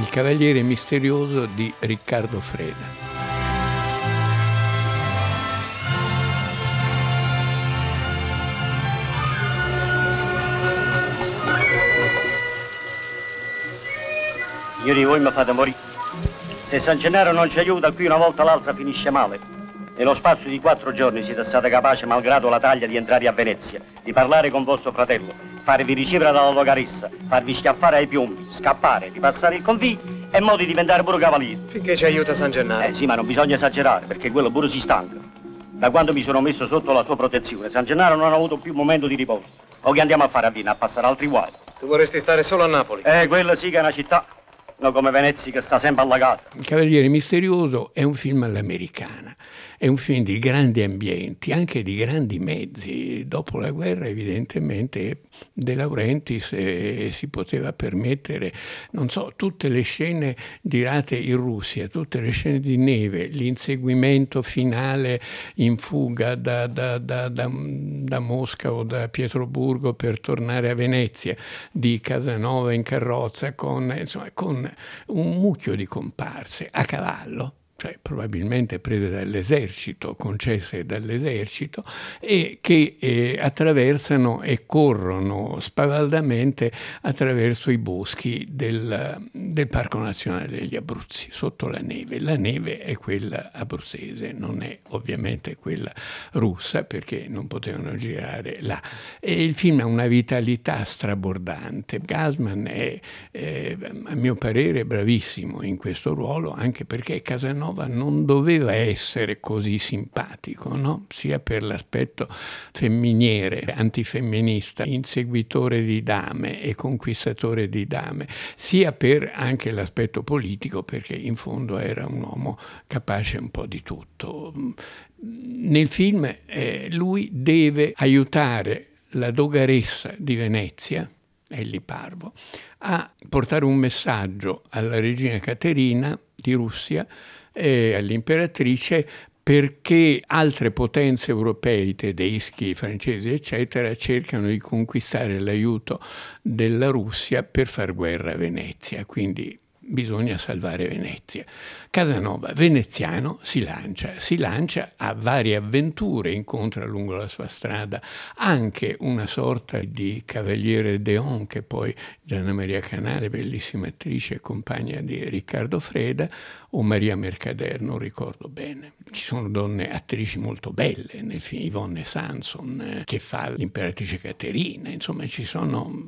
Il Cavaliere Misterioso di Riccardo Freda. Signori, voi mi fate morire. Se San Gennaro non ci aiuta, qui una volta l'altra finisce male. Nello spazio di quattro giorni siete stati capaci, malgrado la taglia, di entrare a Venezia, di parlare con vostro fratello, farvi ricevere dalla dogaressa, farvi schiaffare ai piombi, scappare, di passare il convì e mo di diventare pure cavaliere. Finché ci aiuta San Gennaro. Eh sì, ma non bisogna esagerare, perché quello pure si stanca. Da quando mi sono messo sotto la sua protezione, San Gennaro non ha avuto più momento di riposo. O che andiamo a fare a Vina, a passare altri guai. Tu vorresti stare solo a Napoli. Eh, quella sì che è una città No, come Venezia che sta sempre allagata. Il Cavaliere Misterioso è un film all'americana, è un film di grandi ambienti, anche di grandi mezzi. Dopo la guerra evidentemente De Laurentiis eh, si poteva permettere, non so, tutte le scene girate in Russia, tutte le scene di neve, l'inseguimento finale in fuga da, da, da, da Mosca o da Pietroburgo per tornare a Venezia, di Casanova in carrozza con, insomma, con un mucchio di comparse a cavallo cioè probabilmente prese dall'esercito, concesse dall'esercito, e che eh, attraversano e corrono spavaldamente attraverso i boschi del, del, Parco Nazionale degli Abruzzi, sotto la neve. La neve è quella abruzzese, non è ovviamente quella russa, perché non potevano girare là. E il film ha una vitalità strabordante. Gasman è, eh, a mio parere, bravissimo in questo ruolo, anche perché Casanova Casanova non doveva essere così simpatico, no? sia per l'aspetto femminiere, antifemminista, inseguitore di dame e conquistatore di dame, sia per anche l'aspetto politico, perché in fondo era un uomo capace un po' di tutto. Nel film eh, lui deve aiutare la dogaressa di Venezia, Elli Parvo, a portare un messaggio alla regina Caterina di Russia e all'imperatrice perché altre potenze europee, tedeschi, francesi, eccetera, cercano di conquistare l'aiuto della Russia per far guerra a Venezia. Quindi bisogna salvare Venezia. Casanova, veneziano, si lancia, si lancia a varie avventure, incontra lungo la sua strada anche una sorta di cavaliere Deon, che poi Gianna Maria Canale, bellissima attrice e compagna di Riccardo Freda, o Maria Mercader, non ricordo bene. Ci sono donne attrici molto belle nel film, Yvonne Sanson, eh, che fa l'imperatrice Caterina, insomma ci sono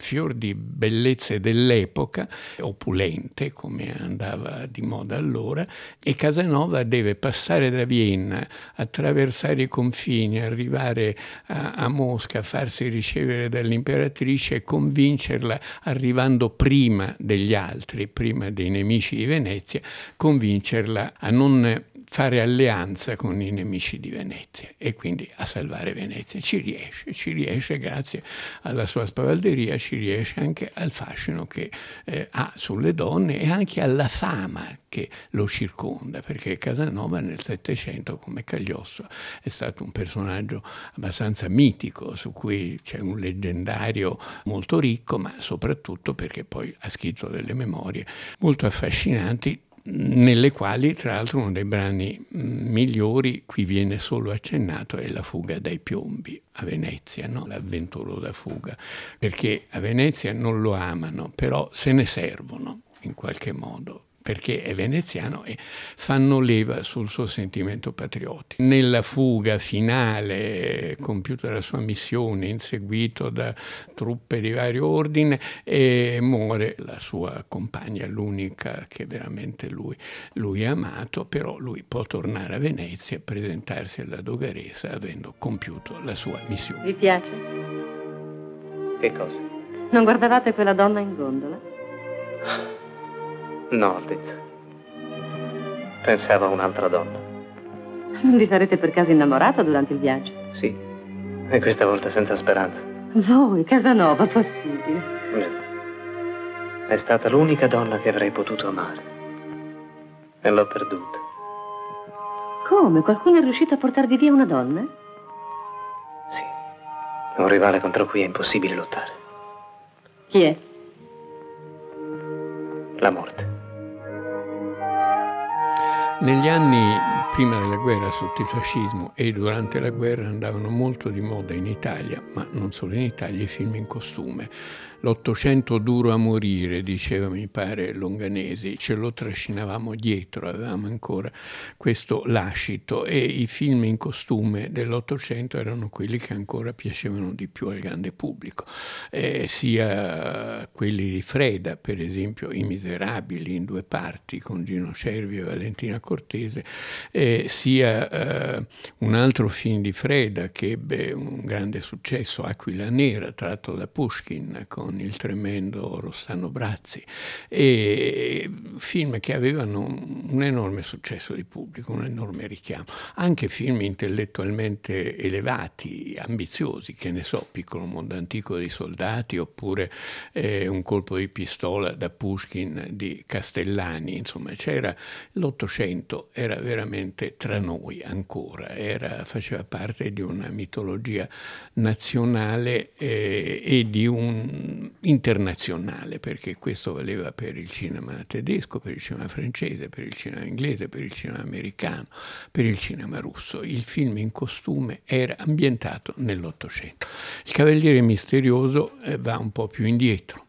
fior di bellezze dell'epoca, opulente come andava di moda allora, e Casanova deve passare da Vienna, attraversare i confini, arrivare a, a Mosca, farsi ricevere dall'imperatrice e convincerla, arrivando prima degli altri, prima dei nemici di Venezia, convincerla a non fare alleanza con i nemici di Venezia e quindi a salvare Venezia. Ci riesce, ci riesce grazie alla sua spavalderia, ci riesce anche al fascino che eh, ha sulle donne e anche alla fama che lo circonda, perché Casanova nel Settecento, come Cagliostro, è stato un personaggio abbastanza mitico, su cui c'è un leggendario molto ricco, ma soprattutto perché poi ha scritto delle memorie molto affascinanti nelle quali tra l'altro uno dei brani mm, migliori, qui viene solo accennato, è La fuga dai piombi a Venezia, no? l'avventurosa fuga, perché a Venezia non lo amano, però se ne servono in qualche modo perché è veneziano e fanno leva sul suo sentimento patriottico. Nella fuga finale, compiuta la sua missione, inseguito da truppe di vario ordine, e muore la sua compagna, l'unica che veramente lui, lui ha amato, però lui può tornare a Venezia e presentarsi alla dogaressa avendo compiuto la sua missione. Vi piace? Che cosa? Non guardavate quella donna in gondola? No, Altezza. Pensavo a un'altra donna. Non vi sarete per caso innamorato durante il viaggio? Sì. E questa volta senza speranza. Voi, Casanova, possibile? Già. È stata l'unica donna che avrei potuto amare. E l'ho perduta. Come? Qualcuno è riuscito a portarvi via una donna? Sì. Un rivale contro cui è impossibile lottare. Chi è? la morte. Negli anni prima della guerra sotto il fascismo e durante la guerra andavano molto di moda in Italia, ma non solo in Italia, i film in costume. L'Ottocento duro a morire, diceva mi pare Longanesi, ce lo trascinavamo dietro, avevamo ancora questo lascito e i film in costume dell'Ottocento erano quelli che ancora piacevano di più al grande pubblico, eh, sia quelli di Freda, per esempio I Miserabili in due parti con Gino Cervi e Valentina Cortese, eh, sia eh, un altro film di Freda che ebbe un grande successo, Aquila Nera, tratto da Pushkin con il tremendo Rossano Brazzi, e film che avevano un enorme successo di pubblico, un enorme richiamo. Anche film intellettualmente elevati, ambiziosi, che ne so, Piccolo mondo antico dei soldati, oppure eh, Un colpo di pistola da Pushkin di Castellani, insomma c'era l'Ottocento, era veramente tra noi ancora, era, faceva parte di una mitologia nazionale eh, e di un internazionale, perché questo valeva per il cinema tedesco, per il cinema francese, per il cinema inglese, per il cinema americano, per il cinema russo. Il film in costume era ambientato nell'Ottocento. Il Cavaliere Misterioso eh, va un po' più indietro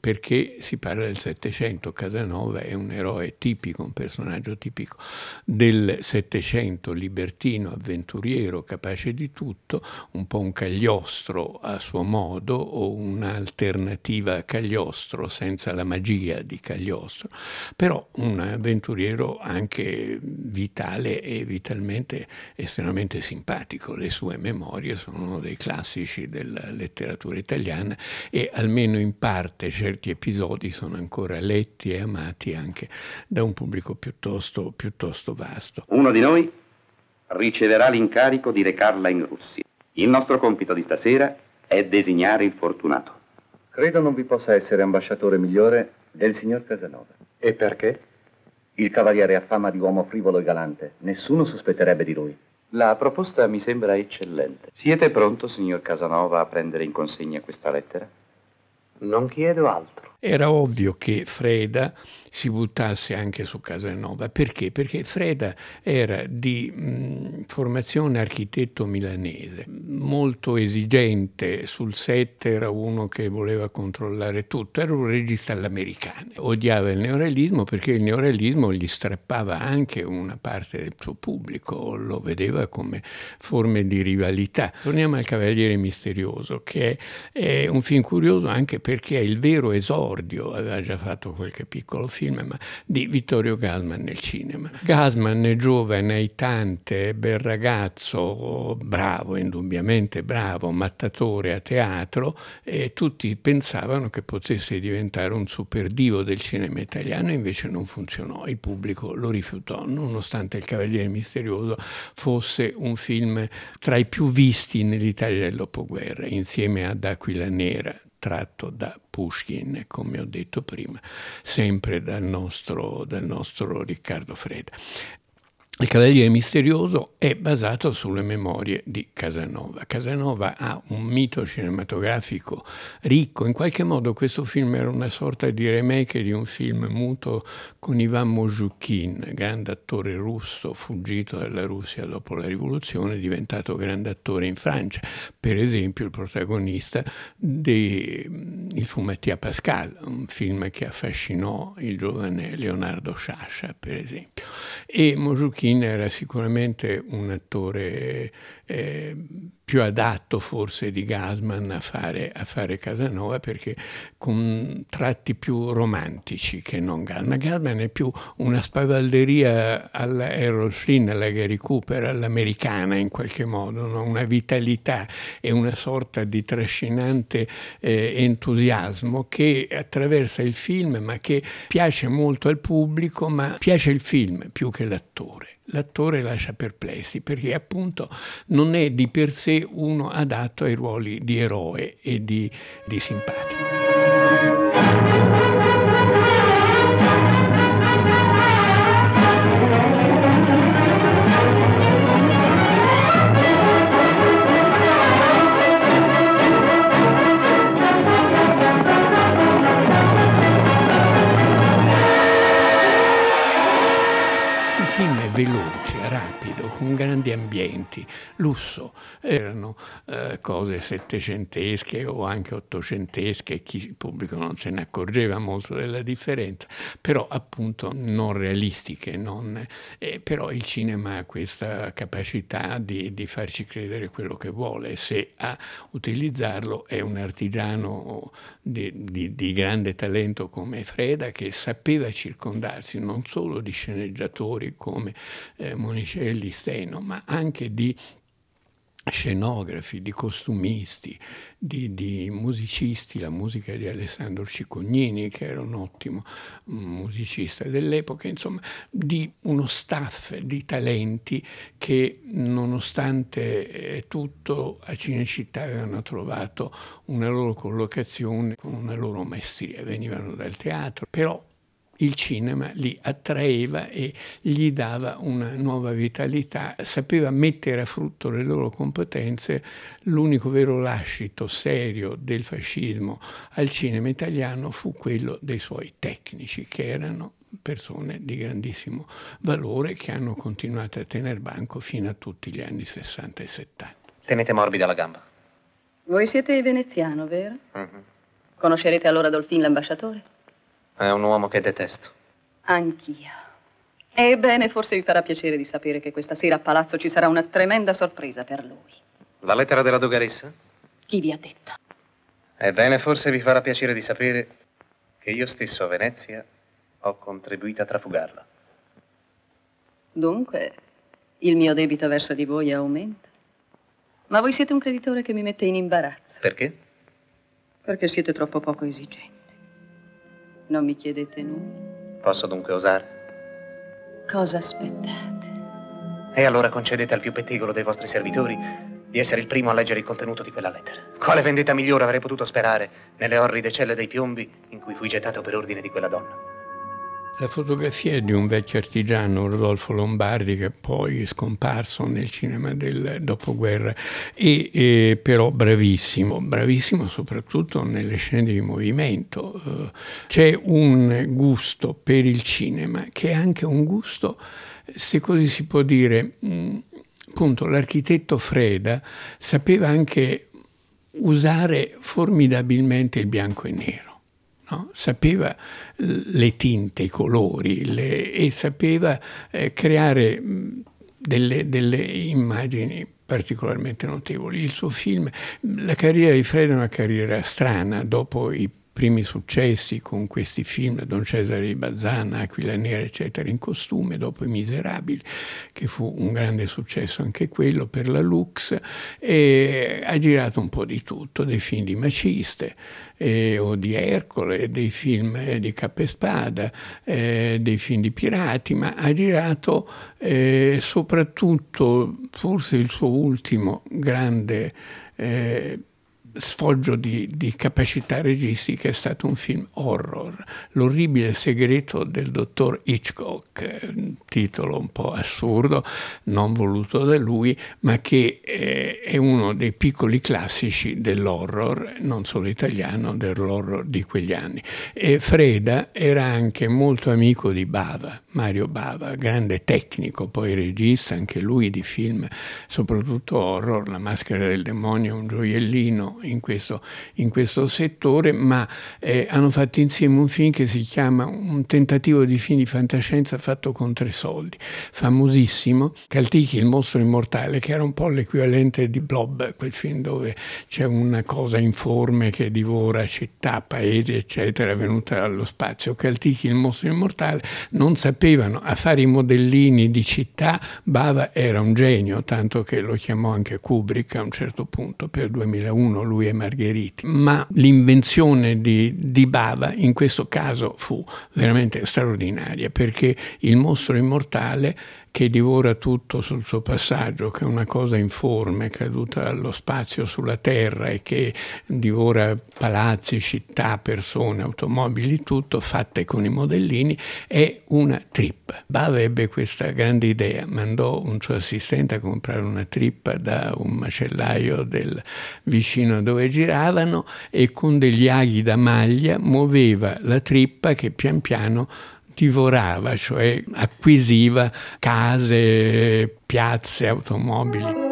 perché si parla del Settecento, Casanova è un eroe tipico, un personaggio tipico del Settecento, libertino, avventuriero, capace di tutto, un po' un cagliostro a suo modo o un'alternativa a Cagliostro senza la magia di Cagliostro, però un avventuriero anche vitale e vitalmente estremamente simpatico. Le sue memorie sono uno dei classici della letteratura italiana e almeno in parte certi episodi sono ancora letti e amati anche da un pubblico piuttosto, piuttosto vasto. Uno di noi riceverà l'incarico di recarla in Russia. Il nostro compito di stasera è designare il fortunato. Credo non vi possa essere ambasciatore migliore del signor Casanova. E perché? Il cavaliere ha fama di uomo frivolo e galante. Nessuno sospetterebbe di lui. La proposta mi sembra eccellente. Siete pronto, signor Casanova, a prendere in consegna questa lettera? Non chiedo altro. Era ovvio che Freda si buttasse anche su Casanova. Perché? Perché Freda era di mh, formazione architetto milanese, molto esigente, sul set era uno che voleva controllare tutto, era un regista all'americana. Odiava il neorealismo perché il neorealismo gli strappava anche una parte del suo pubblico, lo vedeva come forme di rivalità. Torniamo al Cavaliere Misterioso, che è un film curioso anche perché è il vero esordio, aveva già fatto qualche piccolo film ma di Vittorio Gasman nel cinema. Gasman è giovane, aitante, bel ragazzo, bravo, indubbiamente bravo, mattatore a teatro e tutti pensavano che potesse diventare un super divo del cinema italiano, invece non funzionò, il pubblico lo rifiutò, nonostante Il Cavaliere Misterioso fosse un film tra i più visti nell'Italia del dopoguerra, insieme ad Aquila Nera, tratto da Pushkin, come ho detto prima, sempre dal nostro, dal nostro Riccardo Freda. Il Cavaliere Misterioso è basato sulle memorie di Casanova. Casanova ha un mito cinematografico ricco, in qualche modo questo film era una sorta di remake di un film muto con Ivan Mozhukin, grande attore russo fuggito dalla Russia dopo la rivoluzione, diventato grande attore in Francia, per esempio il protagonista di Il fumettia Pascal, un film che affascinò il giovane Leonardo Sciascia, per esempio. E Mozhukin Kin era sicuramente un attore eh, più adatto forse di Gasman a fare, a fare, Casanova perché con tratti più romantici che non Gasman. Gasman è più una spavalderia alla Errol Flynn, alla Gary Cooper, all'americana in qualche modo, no? una vitalità e una sorta di trascinante eh, entusiasmo che attraversa il film ma che piace molto al pubblico ma piace il film più che l'attore l'attore lascia perplessi perché appunto non è di per sé uno adatto ai ruoli di eroe e di, di simpatico. Grandi ambienti, lusso, erano eh, cose settecentesche o anche ottocentesche, chi il pubblico non se ne accorgeva molto della differenza, però appunto non realistiche, non, eh, però il cinema ha questa capacità di, di farci credere quello che vuole, se a utilizzarlo è un artigiano di, di, di grande talento come Freda che sapeva circondarsi non solo di sceneggiatori come eh, Monicelli, Steno, ma anche di scenografi, di costumisti, di, di, musicisti, la musica di Alessandro Cicognini, che era un ottimo musicista dell'epoca, insomma, di uno staff di talenti che nonostante eh, tutto a Cinecittà avevano trovato una loro collocazione, una loro maestria, venivano dal teatro, però il cinema li attraeva e gli dava una nuova vitalità, sapeva mettere a frutto le loro competenze. L'unico vero lascito serio del fascismo al cinema italiano fu quello dei suoi tecnici, che erano persone di grandissimo valore che hanno continuato a tener banco fino a tutti gli anni 60 e 70. Tenete morbida la gamba. Voi siete veneziano, vero? Mhm. Conoscerete allora Dolfin l'ambasciatore? È un uomo che detesto. Anch'io. Ebbene, forse vi farà piacere di sapere che questa sera a palazzo ci sarà una tremenda sorpresa per lui. La lettera della dogaressa? Chi vi ha detto? Ebbene, forse vi farà piacere di sapere che io stesso a Venezia ho contribuito a trafugarla. Dunque, il mio debito verso di voi aumenta. Ma voi siete un creditore che mi mette in imbarazzo, Perché? perché siete troppo poco esigenti. Non mi chiedete nulla. Posso dunque osare? Cosa aspettate? E allora concedete al più pettegolo dei vostri servitori di essere il primo a leggere il contenuto di quella lettera. Quale vendetta migliore avrei potuto sperare nelle orride celle dei piombi in cui fui gettato per ordine di quella donna? La fotografia è di un vecchio artigiano, Rodolfo Lombardi, che poi è scomparso nel cinema del dopoguerra, e, e però bravissimo, bravissimo soprattutto nelle scene di movimento. Eh, C'è un gusto per il cinema che è anche un gusto, se così si può dire, appunto l'architetto Freda sapeva anche usare formidabilmente il bianco e nero. No? sapeva le tinte, i colori le, e sapeva eh, creare mh, delle, delle, immagini particolarmente notevoli. Il suo film, la carriera di Freda è una carriera strana, dopo i primi successi con questi film, Don Cesare di Bazzana, Aquila Nera, eccetera, in costume, dopo I Miserabili, che fu un grande successo anche quello per la Lux, e ha girato un po' di tutto, dei film di Maciste, eh, o di Ercole, dei film eh, di Cappa e Spada, eh, dei film di pirati, ma ha girato eh, soprattutto, forse il suo ultimo grande eh, sfoggio di, di, capacità registica è stato un film horror, L'orribile segreto del dottor Hitchcock, un titolo un po' assurdo, non voluto da lui, ma che eh, è uno dei piccoli classici dell'horror, non solo italiano, dell'horror di quegli anni. E Freda era anche molto amico di Bava, Mario Bava, grande tecnico, poi regista anche lui di film, soprattutto horror, La maschera del demonio, un gioiellino in questo, in questo settore, ma eh, hanno fatto insieme un film che si chiama Un tentativo di film di fantascienza fatto con tre soldi, famosissimo, Caltichi, il mostro immortale, che era un po' l'equivalente di Blob, quel film dove c'è una cosa informe che divora città, paesi, eccetera, venuta dallo spazio. Caltichi, il mostro immortale, non sapevano a fare i modellini di città, Bava era un genio, tanto che lo chiamò anche Kubrick a un certo punto per 2001, lui e Margheriti. Ma l'invenzione di, di Bava in questo caso fu veramente straordinaria perché il mostro immortale che divora tutto sul suo passaggio, che è una cosa informe caduta dallo spazio sulla Terra e che divora palazzi, città, persone, automobili, tutto fatte con i modellini, è una trippa. Bava ebbe questa grande idea, mandò un suo assistente a comprare una trippa da un macellaio del vicino dove giravano e con degli aghi da maglia muoveva la trippa che pian piano divorava, cioè acquisiva case, piazze, automobili.